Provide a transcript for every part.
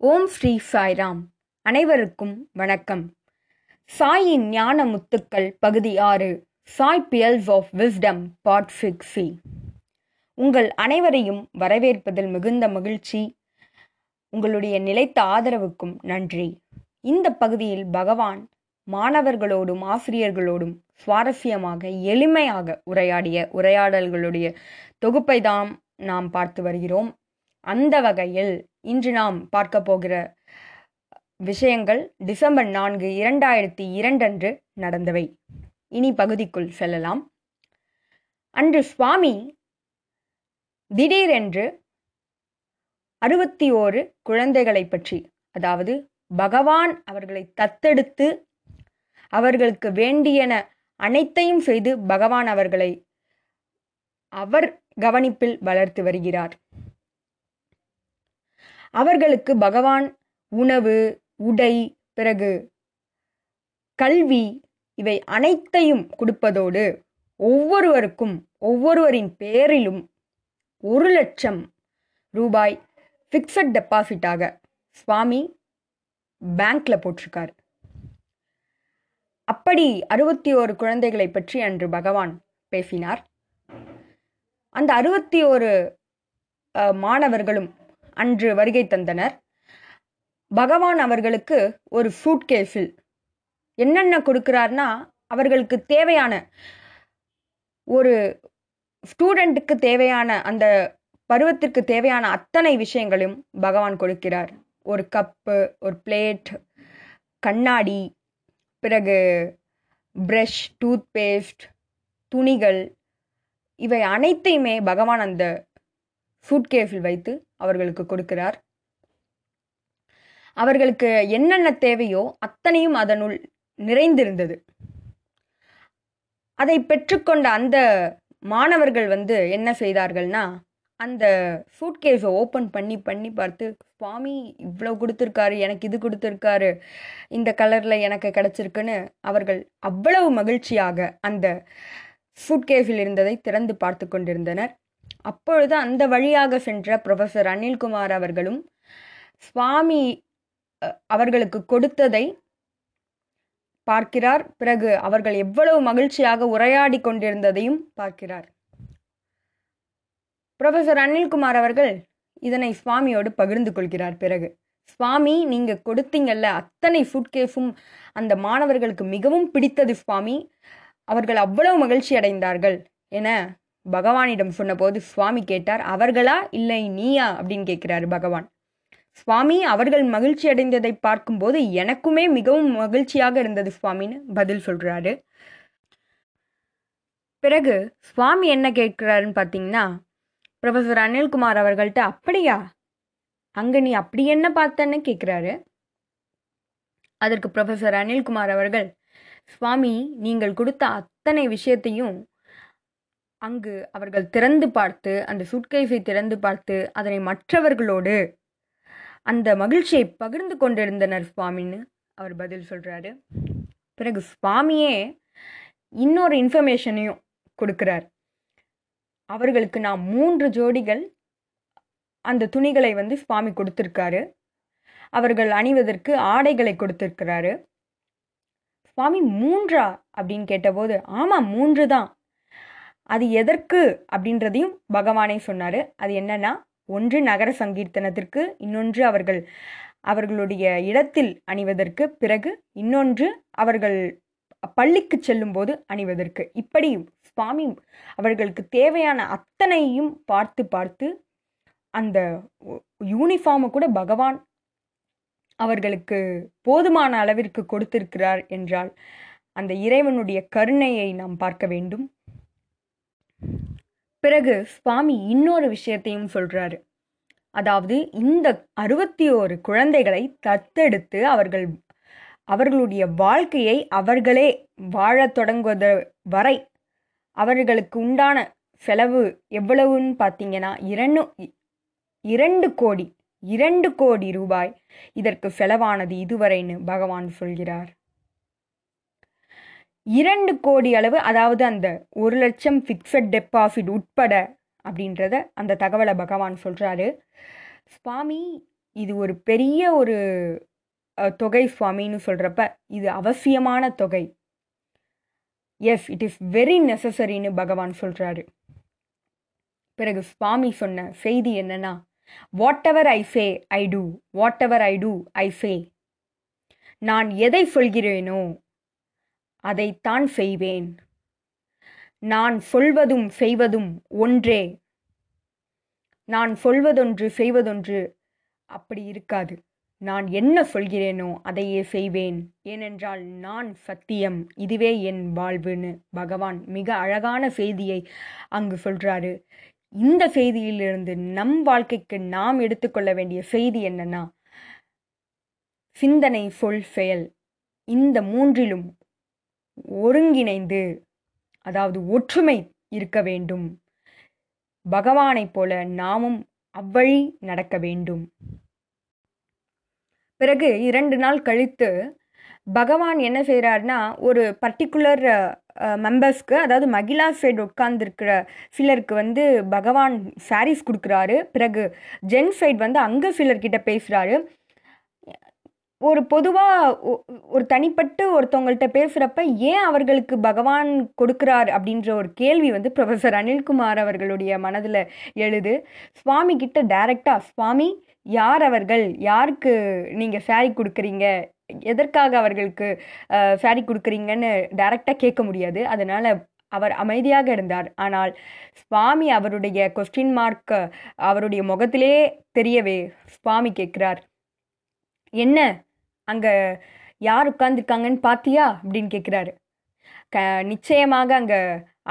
ஓம் ஸ்ரீ சாய்ராம். அனைவருக்கும் வணக்கம். சாயின் ஞான முத்துக்கள் பகுதி ஆறு Sai pearls of wisdom part six C. உங்கள் அனைவரையும் வரவேற்பதில் மிகுந்த மகிழ்ச்சி. உங்களுடைய நிலைத்த ஆதரவுக்கும் நன்றி. இந்த பகுதியில் பகவான் மாணவர்களோடும் ஆசிரியர்களோடும் சுவாரஸ்யமாக எளிமையாக உரையாடிய உரையாடல்களுடைய தொகுப்பை தான் நாம் பார்த்து வருகிறோம். அந்த வகையில் இன்று நாம் பார்க்க போகிற விஷயங்கள் டிசம்பர் நான்கு இரண்டாயிரத்தி இரண்டன்று நடந்தவை. இனி பகுதிக்குள் செல்லலாம். அன்று சுவாமி திடீரென்று அறுபத்தி ஓரு குழந்தைகளை பற்றி அதாவது பகவான் அவர்களை தத்தெடுத்து அவர்களுக்கு வேண்டியன அனைத்தையும் செய்து பகவான் அவர்களை அவர் கவனிப்பில் வளர்த்து வருகிறார். அவர்களுக்கு பகவான் உணவு உடை பிறகு கல்வி இவை அனைத்தையும் கொடுப்பதோடு ஒவ்வொருவருக்கும் ஒவ்வொருவரின் பேரிலும் ஒரு லட்சம் ரூபாய் ஃபிக்ஸட் டெபாசிட்டாக சுவாமி பேங்க்ல போட்டிருக்கார். அப்படி அறுபத்தி ஓரு குழந்தைகளை பற்றி அன்று பகவான் பேசினார். அந்த அறுபத்தி ஓரு மாணவர்களும் அன்று வருகை தந்தனர். பகவான் அவர்களுக்கு ஒரு சூட்கேஸில் என்னென்ன கொடுக்கிறார்னா அவர்களுக்கு தேவையான ஒரு ஸ்டூடெண்ட்டுக்கு தேவையான அந்த பருவத்திற்கு தேவையான அத்தனை விஷயங்களையும் பகவான் கொடுக்கிறார். ஒரு கப்பு ஒரு பிளேட் கண்ணாடி பிறகு ப்ரஷ் டூத் பேஸ்ட் துணிகள் இவை அனைத்தையுமே பகவான் அந்த சூட்கேஸில் வைத்து அவர்களுக்கு கொடுக்கிறார். அவர்களுக்கு என்னென்ன தேவையோ அத்தனையும் அதனுள் நிறைந்திருந்தது. அதை பெற்றுக்கொண்ட அந்த மாணவர்கள் வந்து என்ன செய்தார்கள்னா அந்த சூட்கேஸை ஓப்பன் பண்ணி பண்ணி பார்த்து சுவாமி இவ்வளோ கொடுத்துருக்காரு எனக்கு இது கொடுத்துருக்காரு இந்த கலரில் எனக்கு கிடச்சிருக்குன்னு அவர்கள் அவ்வளவு மகிழ்ச்சியாக அந்த சூட்கேஸில் இருந்ததை திறந்து பார்த்து கொண்டிருந்தனர். அப்பொழுது அந்த வழியாக சென்ற ப்ரொஃபஸர் அனில்குமார் அவர்களும் சுவாமி அவர்களுக்கு கொடுத்ததை பார்க்கிறார். பிறகு அவர்கள் எவ்வளவு மகிழ்ச்சியாக உரையாடி கொண்டிருந்ததையும் பார்க்கிறார். ப்ரொஃபஸர் அனில்குமார் அவர்கள் இதனை சுவாமியோடு பகிர்ந்து கொள்கிறார். பிறகு சுவாமி நீங்க கொடுத்தீங்கல்ல அத்தனை சூட்கேஸும் அந்த மாணவர்களுக்கு மிகவும் பிடித்தது சுவாமி. அவர்கள் அவ்வளவு மகிழ்ச்சி அடைந்தார்கள் என பகவானிடம் சொன்னபோது சுவாமி கேட்டார் அவர்களா இல்லை நீயா? அப்படின்னு கேட்கிறார் பகவான். சுவாமி அவர்கள் மகிழ்ச்சி அடைந்ததை பார்க்கும்போது எனக்குமே மிகவும் மகிழ்ச்சியாக இருந்தது சுவாமின்னு பதில் சொல்கிறாரு பிறகு சுவாமி என்ன கேட்கிறாருன்னு பார்த்தீங்கன்னா ப்ரொஃபஸர் அனில்குமார் அவர்கள்ட்ட அப்படியா? அங்கே நீ அப்படி என்ன பார்த்தன்னு? கேட்குறாரு. அதற்கு ப்ரொஃபஸர் அனில்குமார் அவர்கள் சுவாமி நீங்கள் கொடுத்த அத்தனை விஷயத்தையும் அங்கு அவர்கள் திறந்து பார்த்து அந்த சூட்கேஸை திறந்து பார்த்து அதனை மற்றவர்களோடு அந்த மகிழ்ச்சியை பகிர்ந்து கொண்டிருந்தனர் சுவாமின்னு அவர் பதில் சொல்கிறாரு பிறகு சுவாமியே இன்னொரு இன்ஃபர்மேஷனையும் கொடுக்குறார். அவர்களுக்கு நான் மூன்று ஜோடிகள் அந்த துணிகளை வந்து சுவாமி கொடுத்துருக்காரு. அவர்கள் அணிவதற்கு ஆடைகளை கொடுத்துருக்கிறாரு. சுவாமி மூன்றா அப்படின்னு கேட்டபோது ஆமாம் மூன்று தான். அது எதற்கு அப்படின்றதையும் பகவானே சொன்னார். அது என்னன்னா ஒன்று நகர சங்கீர்த்தனத்திற்கு இன்னொன்று அவர்கள் அவர்களுடைய இடத்தில் அணிவதற்கு பிறகு இன்னொன்று அவர்கள் பள்ளிக்கு செல்லும்போது அணிவதற்கு. இப்படி சுவாமி அவர்களுக்கு தேவையான அத்தனையும் பார்த்து பார்த்து அந்த யூனிஃபார்மை கூட பகவான் அவர்களுக்கு போதுமான அளவிற்கு கொடுத்திருக்கிறார் என்றால் அந்த இறைவனுடைய கருணையை நாம் பார்க்க வேண்டும். பிறகு சுவாமி இன்னொரு விஷயத்தையும் சொல்றாரு. அதாவது இந்த அறுபத்தி ஓரு குழந்தைகளை தத்தெடுத்து அவர்கள் அவர்களுடைய வாழ்க்கையை அவர்களே வாழத் தொடங்குவது வரை அவர்களுக்கு உண்டான செலவு எவ்வளவுன்னு பார்த்தீங்கன்னா இரண்டு இரண்டு கோடி இரண்டு கோடி ரூபாய் இதற்கு செலவானது இதுவரைன்னு பகவான் சொல்கிறார். இரண்டு கோடி அளவு அதாவது அந்த ஒரு லட்சம் ஃபிக்ஸட் டெபாசிட் உட்பட அப்படின்றத அந்த தகவலை பகவான் சொல்கிறாரு சுவாமி இது ஒரு பெரிய ஒரு தொகை சுவாமின்னு சொல்கிறப்ப இது அவசியமான தொகை. எஸ் இட் இஸ் வெரி நெசசரின்னு பகவான் சொல்கிறாரு பிறகு சுவாமி சொன்ன செய்தி என்னன்னா whatever I say I do whatever I do I say நான் எதை சொல்கிறேனோ அதைத்தான் செய்வேன். நான் சொல்வதும் செய்வதும் ஒன்றே. நான் சொல்வதொன்று செய்வதொன்று அப்படி இருக்காது. நான் என்ன சொல்கிறேனோ அதையே செய்வேன். ஏனென்றால் நான் சத்தியம். இதுவே என் வாழ்வுன்னு பகவான் மிக அழகான செய்தியை அங்கு சொல்றாரு. இந்த செய்தியிலிருந்து நம் வாழ்க்கைக்கு நாம் எடுத்துக்கொள்ள வேண்டிய செய்தி என்னன்னா சிந்தனை சொல் செயல். இந்த மூன்றிலும் ஒருங்கிணைந்து அதாவது ஒற்றுமை இருக்க வேண்டும். பகவானைப் போல நாமும் அவ்வழி நடக்க வேண்டும். பிறகு இரண்டு நாள் கழித்து பகவான் என்ன செய்கிறாருன்னா ஒரு பர்டிகுலர் மெம்பர்ஸ்க்கு அதாவது மகிழா சைடு உட்கார்ந்துருக்கிற சிலருக்கு வந்து பகவான் சாரீஸ் கொடுக்குறாரு. பிறகு ஜென் சைடு வந்து அங்கே சிலர்கிட்ட பேசுகிறாரு ஒரு பொதுவாக ஒரு தனிப்பட்டு ஒருத்தவங்கள்ட்ட பேசுகிறப்ப ஏன் அவர்களுக்கு பகவான் கொடுக்குறார் அப்படின்ற ஒரு கேள்வி வந்து ப்ரொஃபஸர் அனில்குமார் அவர்களுடைய மனதில் எழுது. சுவாமி கிட்ட டைரக்டாக சுவாமி யார் அவர்கள்? யாருக்கு நீங்கள் சாரி கொடுக்குறீங்க? எதற்காக அவர்களுக்கு சாரி கொடுக்குறீங்கன்னு டைரக்டாக கேட்க முடியாது. அதனால் அவர் அமைதியாக இருந்தார். ஆனால் சுவாமி அவருடைய கொஸ்டின் மார்க் அவருடைய முகத்திலே தெரியவே சுவாமி கேட்குறார். என்ன? அங்கே யார் உட்காந்துருக்காங்கன்னு பார்த்தியா அப்படின்னு கேட்குறாரு க நிச்சயமாக அங்கே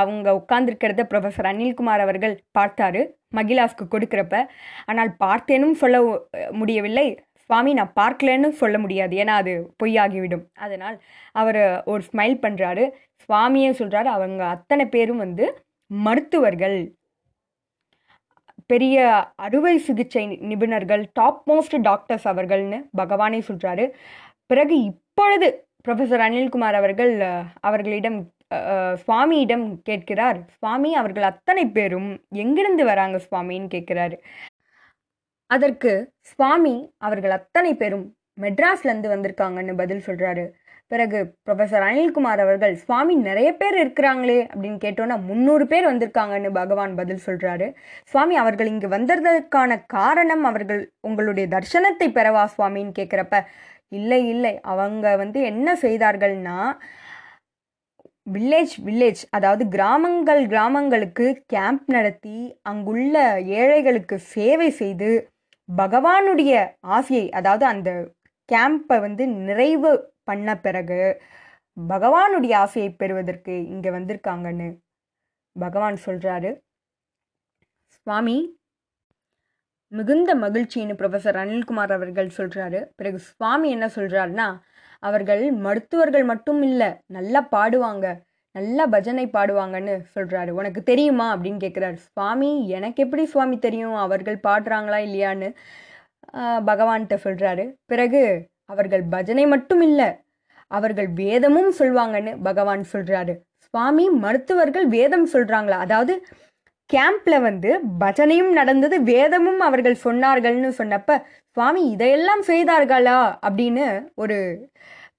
அவங்க உட்கார்ந்துருக்கிறத ப்ரொஃபஸர் அனில்குமார் அவர்கள் பார்த்தாரு. மகிலாஸ்க்கு கொடுக்குறப்ப ஆனால் பார்த்தேனும் சொல்ல முடியவில்லை. சுவாமி நான் பார்க்கலன்னு சொல்ல முடியாது. ஏன்னா அது பொய்யாகிவிடும். அதனால் அவர் ஒரு ஸ்மைல் பண்ணுறாரு சுவாமியே சொல்கிறாரு அவங்க அத்தனை பேரும் வந்து மருத்துவர்கள். பெரிய அறுவை சிகிச்சை நிபுணர்கள் டாப் மோஸ்ட் டாக்டர்ஸ் அவர்கள்னு பகவானே சொல்கிறாரு பிறகு இப்பொழுது ப்ரொஃபஸர் அனில்குமார் அவர்கள் அவர்களிடம் சுவாமியிடம் கேட்கிறார். சுவாமி அவர்கள் அத்தனை பேரும் எங்கிருந்து வராங்க சுவாமின்னு கேட்கிறாரு. அதற்கு சுவாமி அவர்கள் அத்தனை பேரும் மெட்ராஸ்லேருந்து வந்திருக்காங்கன்னு பதில் சொல்கிறாரு பிறகு ப்ரொஃபஸர் அனில்குமார் அவர்கள் சுவாமி நிறைய பேர் இருக்கிறாங்களே அப்படின்னு கேட்டோன்னா முந்நூறு பேர் வந்திருக்காங்கன்னு பகவான் பதில் சொல்கிறாரு சுவாமி அவர்கள் இங்கு வந்ததற்கான காரணம் அவர்கள் உங்களுடைய தர்சனத்தை பெறவா சுவாமின்னு கேட்குறப்ப இல்லை இல்லை அவங்க வந்து என்ன செய்தார்கள்னா வில்லேஜ் வில்லேஜ் அதாவது கிராமங்கள் கிராமங்களுக்கு கேம்ப் நடத்தி அங்குள்ள ஏழைகளுக்கு சேவை செய்து பகவானுடைய ஆசையை அதாவது அந்த கேம்பை வந்து நிறைவு பண்ண பிறகு பகவானுடைய ஆசையை பெறுவதற்கு இங்கே வந்திருக்காங்கன்னு பகவான் சொல்கிறாரு சுவாமி மிகுந்த மகிழ்ச்சின்னு ப்ரொஃபஸர் அனில்குமார் அவர்கள் சொல்கிறாரு பிறகு சுவாமி என்ன சொல்கிறாருன்னா அவர்கள் மருத்துவர்கள் மட்டும் இல்லை நல்லா பாடுவாங்க நல்லா பஜனை பாடுவாங்கன்னு சொல்கிறாரு உனக்கு தெரியுமா அப்படின்னு கேட்குறாரு சுவாமி எனக்கு எப்படி சுவாமி தெரியும்? அவர்கள் பாடுறாங்களா இல்லையான்னு பகவான்கிட்ட சொல்கிறாரு பிறகு அவர்கள் பஜனை மட்டும் இல்லை அவர்கள் வேதமும் சொல்வாங்கன்னு பகவான் சொல்கிறாரு சுவாமி மருத்துவர்கள் வேதம் சொல்கிறாங்களா அதாவது கேம்ப்ல வந்து பஜனையும் நடந்தது வேதமும் அவர்கள் சொன்னார்கள்னு சொன்னப்ப சுவாமி இதையெல்லாம் செய்தார்களா? அப்படின்னு ஒரு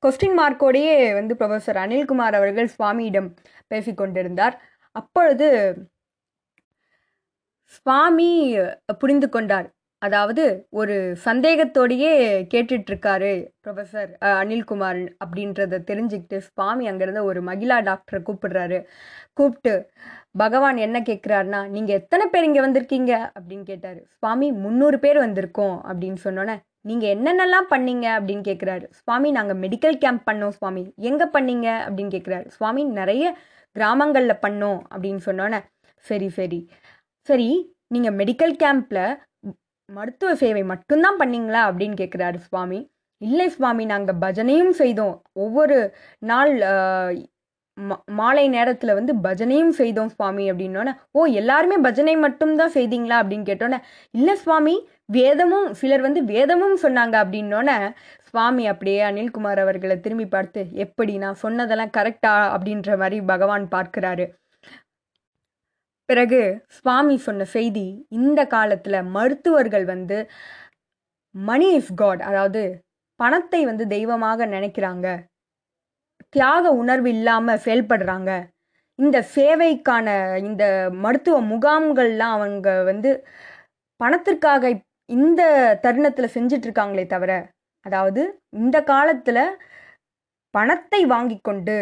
கொஸ்டின் மார்க்கோடையே வந்து ப்ரொஃபஸர் அனில்குமார் அவர்கள் சுவாமியிடம் பேசிக்கொண்டிருந்தார் அப்பொழுது சுவாமி புரிந்து கொண்டார். அதாவது ஒரு சந்தேகத்தோடையே கேட்டுட்ருக்காரு ப்ரொஃபஸர் அனில்குமார் அப்படின்றத தெரிஞ்சுக்கிட்டு சுவாமி அங்கேருந்து ஒரு மகிழா டாக்டரை கூப்பிடுறாரு. கூப்பிட்டு பகவான் என்ன கேட்குறாருனா நீங்கள் எத்தனை பேர் இங்கே வந்திருக்கீங்க? அப்படின்னு கேட்டார். சுவாமி முந்நூறு பேர் வந்திருக்கோம். அப்படின்னு சொன்னோன்னே நீங்கள் என்னென்னலாம் பண்ணீங்க? அப்படின்னு கேட்குறாரு. சுவாமி நாங்கள் மெடிக்கல் கேம்ப் பண்ணோம் சுவாமி. எங்கே பண்ணீங்க? அப்படின்னு கேட்குறாரு. சுவாமி நிறைய கிராமங்களில் பண்ணோம். அப்படின்னு சொன்னோன்னே சரி சரி. சரி நீங்கள் மெடிக்கல் கேம்பில் மருத்துவ சேவை மட்டும்தான் பண்ணீங்களா அப்படின்னு கேட்குறாரு சுவாமி. இல்லை சுவாமி நாங்கள் பஜனையும் செய்தோம். ஒவ்வொரு நாள் மாலை நேரத்தில் வந்து பஜனையும் செய்தோம் சுவாமி அப்படின்னோடனே ஓ எல்லாருமே பஜனை மட்டும்தான் செய்தீங்களா? அப்படின்னு கேட்டோன்னே இல்லை சுவாமி வேதமும் சிலர் வந்து வேதமும் சொன்னாங்க அப்படின்னோடனே சுவாமி அப்படியே அனில்குமார் அவர்களை திரும்பி பார்த்து எப்படி நான் சொன்னதெல்லாம் கரெக்டா அப்படின்ற மாதிரி பகவான் பார்க்கிறாரு. பிறகு சுவாமி சொன்ன செய்தி இந்த காலத்தில் மருத்துவர்கள் வந்து மணி இஸ் காட் அதாவது பணத்தை வந்து தெய்வமாக நினைக்கிறாங்க. தியாக உணர்வு இல்லாமல் செயல்படுறாங்க. இந்த சேவைக்கான இந்த மருத்துவ முகாம்கள்லாம் அவங்க வந்து பணத்திற்காக இந்த தருணத்தில் செஞ்சிட்ருக்காங்களே தவிர அதாவது இந்த காலத்தில் பணத்தை வாங்கி கொண்டு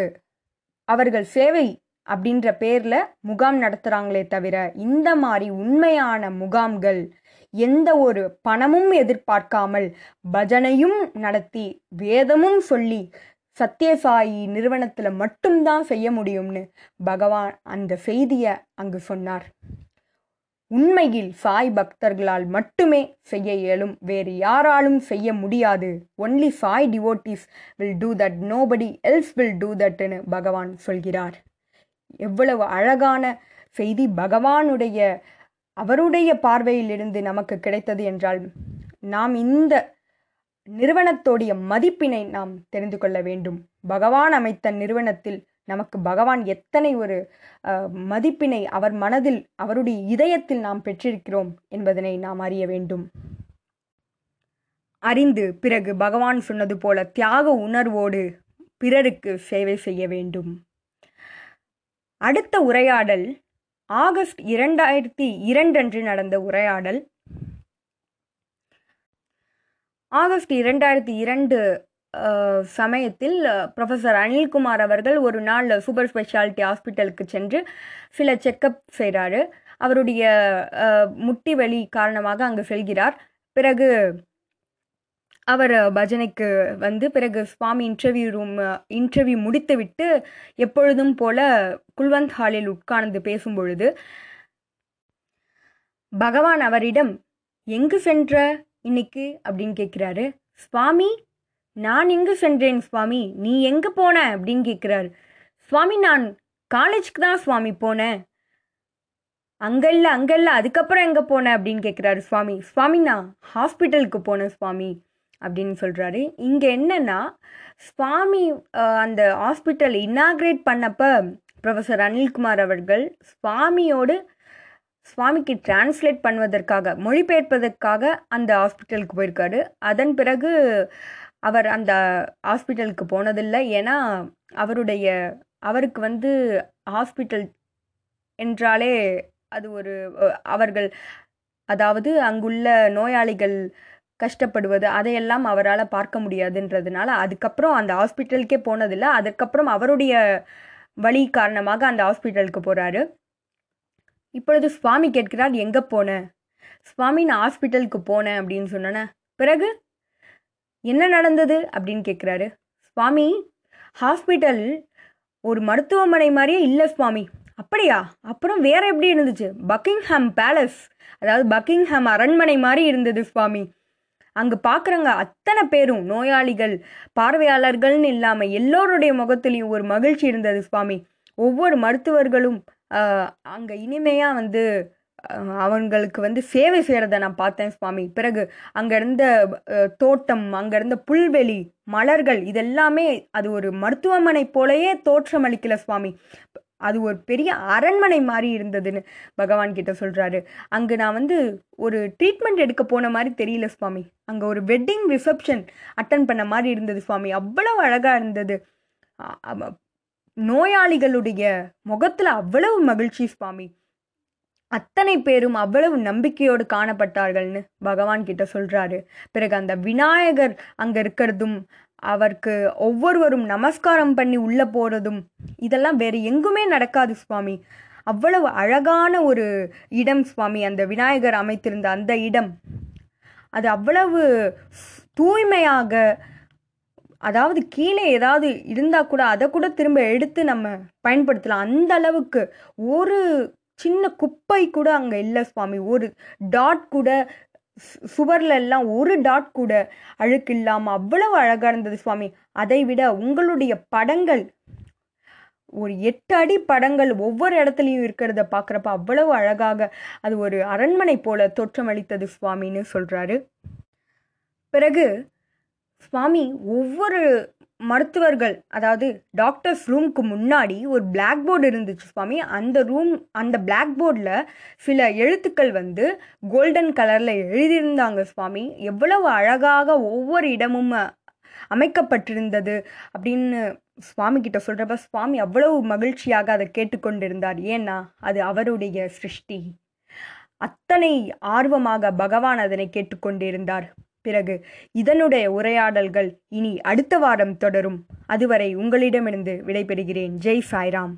அவர்கள் சேவை அப்படின்ற பேரில் முகாம் நடத்துகிறாங்களே தவிர இந்த மாதிரி உண்மையான முகாம்கள் எந்த ஒரு பணமும் எதிர்பார்க்காமல் பஜனையும் நடத்தி வேதமும் சொல்லி சத்யசாயி நிறுவனத்தில் மட்டும்தான் செய்ய முடியும்னு பகவான் அந்த செய்தியை அங்கு சொன்னார். உண்மையில் சாய் பக்தர்களால் மட்டுமே செய்ய இயலும் வேறு யாராலும் செய்ய முடியாது. Only Sai devotees will do that nobody else will do தட்னு பகவான் சொல்கிறார். எவ்வளவு அழகான செய்தி பகவானுடைய அவருடைய பார்வையிலிருந்து நமக்கு கிடைத்தது என்றால் நாம் இந்த நிறுவனத்தோடைய மதிப்பினை நாம் தெரிந்து கொள்ள வேண்டும். பகவான் அமைத்த நிறுவனத்தில் நமக்கு பகவான் எத்தனை ஒரு மதிப்பினை அவர் மனதில் அவருடைய இதயத்தில் நாம் பெற்றிருக்கிறோம் என்பதனை நாம் அறிய வேண்டும். அறிந்து பிறகு பகவான் சொன்னது போல தியாக உணர்வோடு பிறருக்கு சேவை செய்ய வேண்டும். அடுத்த உரையாடல் ஆகஸ்ட் இரண்டாயிரத்தி இரண்டன்று நடந்த உரையாடல். ஆகஸ்ட் இரண்டாயிரத்தி இரண்டு சமயத்தில் ப்ரொஃபஸர் அனில்குமார் அவர்கள் ஒரு நாள் சூப்பர் ஸ்பெஷாலிட்டி ஹாஸ்பிட்டலுக்கு சென்று சில செக்கப் செய்கிறாரு அவருடைய முட்டி வலி காரணமாக அங்கு செல்கிறார். பிறகு அவர் பஜனைக்கு வந்து பிறகு சுவாமி இன்டர்வியூ ரூம் இன்டர்வியூ முடித்துவிட்டு எப்பொழுதும் போல குல்வந்த் ஹாலில் உட்கார்ந்து பேசும் பொழுது பகவான் அவரிடம் எங்கு சென்ற இன்னைக்கு? அப்படின்னு கேட்குறாரு. சுவாமி நான் எங்கு சென்றேன் சுவாமி? நீ எங்கே போன? அப்படின்னு கேட்குறாரு. சுவாமி நான் காலேஜ்க்கு தான் சுவாமி போனேன். அங்கல்ல அங்கல்ல அதுக்கப்புறம் எங்கே போனேன் அப்படின்னு கேட்குறாரு சுவாமி. சுவாமி நான் ஹாஸ்பிட்டலுக்கு போனேன் சுவாமி. அப்படின்னு சொல்கிறாரு இங்கே என்னென்னா சுவாமி அந்த ஹாஸ்பிட்டல் இன்னாக்ரேட் பண்ணப்போ ப்ரொஃபஸர் அனில்குமார் அவர்கள் சுவாமியோடு சுவாமிக்கு டிரான்ஸ்லேட் பண்ணுவதற்காக மொழிபெயர்ப்பதற்காக அந்த ஹாஸ்பிட்டலுக்கு போயிருக்காரு. அதன் பிறகு அவர் அந்த ஹாஸ்பிட்டலுக்கு போனதில்லை. ஏன்னா அவருடைய அவருக்கு வந்து ஹாஸ்பிட்டல் என்றாலே அது ஒரு அவர்கள் அதாவது அங்குள்ள நோயாளிகள் கஷ்டப்படுவது அதையெல்லாம் அவரால் பார்க்க முடியாதுன்றதுனால அதுக்கப்புறம் அந்த ஹாஸ்பிட்டலுக்கே போனதில்லை. அதுக்கப்புறம் அவருடைய வழி காரணமாக அந்த ஹாஸ்பிட்டலுக்கு போகிறாரு இப்பொழுது சுவாமி கேட்கிறார் எங்கே போனேன் சுவாமி நான் ஹாஸ்பிட்டலுக்கு போனேன் அப்படின்னு சொன்னேன் பிறகு என்ன நடந்தது? அப்படின்னு கேட்குறாரு. சுவாமி ஹாஸ்பிட்டல் ஒரு மருத்துவமனை மாதிரியே இல்லை சுவாமி. அப்படியா? அப்புறம் வேற எப்படி இருந்துச்சு? பக்கிங்ஹாம் பேலஸ் அதாவது பக்கிங்ஹாம் அரண்மனை மாதிரி இருந்தது சுவாமி. அங்கே பார்க்குறவங்க அத்தனை பேரும் நோயாளிகள் பார்வையாளர்கள்னு இல்லாமல் எல்லோருடைய முகத்துலேயும் ஒரு மகிழ்ச்சி இருந்தது சுவாமி. ஒவ்வொரு மருத்துவர்களும் அங்கே இனிமையாக வந்து அவங்களுக்கு வந்து சேவை செய்கிறத நான் பார்த்தேன் சுவாமி. பிறகு அங்கே இருந்த தோட்டம் அங்கே இருந்த புல்வெளி மலர்கள் இதெல்லாமே அது ஒரு மருத்துவமனை போலயே தோற்றம் அளிக்கல சுவாமி. அது ஒரு பெரிய அரண்மனை மாதிரி இருந்ததுன்னு பகவான் கிட்ட சொல்கிறாரு அங்கே நான் வந்து ஒரு ட்ரீட்மெண்ட் எடுக்க போன மாதிரி தெரியல சுவாமி. அங்கே ஒரு வெட்டிங் ரிசப்ஷன் அட்டன் பண்ண மாதிரி இருந்தது சுவாமி. அவ்வளவு அழகாக இருந்தது. நோயாளிகளுடைய முகத்தில் அவ்வளவு மகிழ்ச்சி சுவாமி. அத்தனை பேரும் அவ்வளவு நம்பிக்கையோடு காணப்பட்டார்கள்னு பகவான் கிட்ட சொல்றாரு. பிறகு அந்த விநாயகர் அங்க இருக்கிறதும் அவருக்கு ஒவ்வொருவரும் நமஸ்காரம் பண்ணி உள்ள போறதும் இதெல்லாம் வேற எங்குமே நடக்காது சுவாமி. அவ்வளவு அழகான ஒரு இடம் சுவாமி அந்த விநாயகர் அமைத்திருந்த அந்த இடம். அது அவ்வளவு தூய்மையாக அதாவது கீழே ஏதாவது இருந்தால் கூட அதை கூட திரும்ப எடுத்து நம்ம பயன்படுத்தலாம். அந்த அளவுக்கு ஒரு சின்ன குப்பை கூட அங்கே இல்லை சுவாமி. ஒரு டாட் கூட சுவர்ல எல்லாம் ஒரு டாட் கூட அழுக்கு இல்லாமல் அவ்வளவு அழகாக இருந்தது சுவாமி. அதை விட உங்களுடைய படங்கள் ஒரு எட்டு அடி படங்கள் ஒவ்வொரு இடத்துலையும் இருக்கிறத பார்க்குறப்ப அவ்வளவு அழகாக அது ஒரு அரண்மனை போல தோற்றமளித்தது சுவாமின்னு சொல்கிறாரு பிறகு சுவாமி ஒவ்வொரு மருத்துவர்கள் அதாவது டாக்டர்ஸ் ரூமுக்கு முன்னாடி ஒரு பிளாக் போர்டு இருந்துச்சு சுவாமி. அந்த ரூம் அந்த பிளாக் போர்டில் சில எழுத்துக்கள் வந்து கோல்டன் கலரில் எழுதியிருந்தாங்க சுவாமி. எவ்வளவு அழகாக ஒவ்வொரு இடமும் அமைக்கப்பட்டிருந்தது அப்படின்னு சுவாமி கிட்ட சொல்கிறப்ப சுவாமி அவ்வளவு மகிழ்ச்சியாக அதை கேட்டுக்கொண்டிருந்தார். ஏன்னா அது அவருடைய சிருஷ்டி. அத்தனை ஆர்வமாக பகவான் அதனை கேட்டுக்கொண்டிருந்தார். பிறகு இதனுடைய உரையாடல்கள் இனி அடுத்த வாரம் தொடரும். அதுவரை உங்களிடமிருந்து விடைபெறுகிறேன். ஜெய் சாய்ராம்.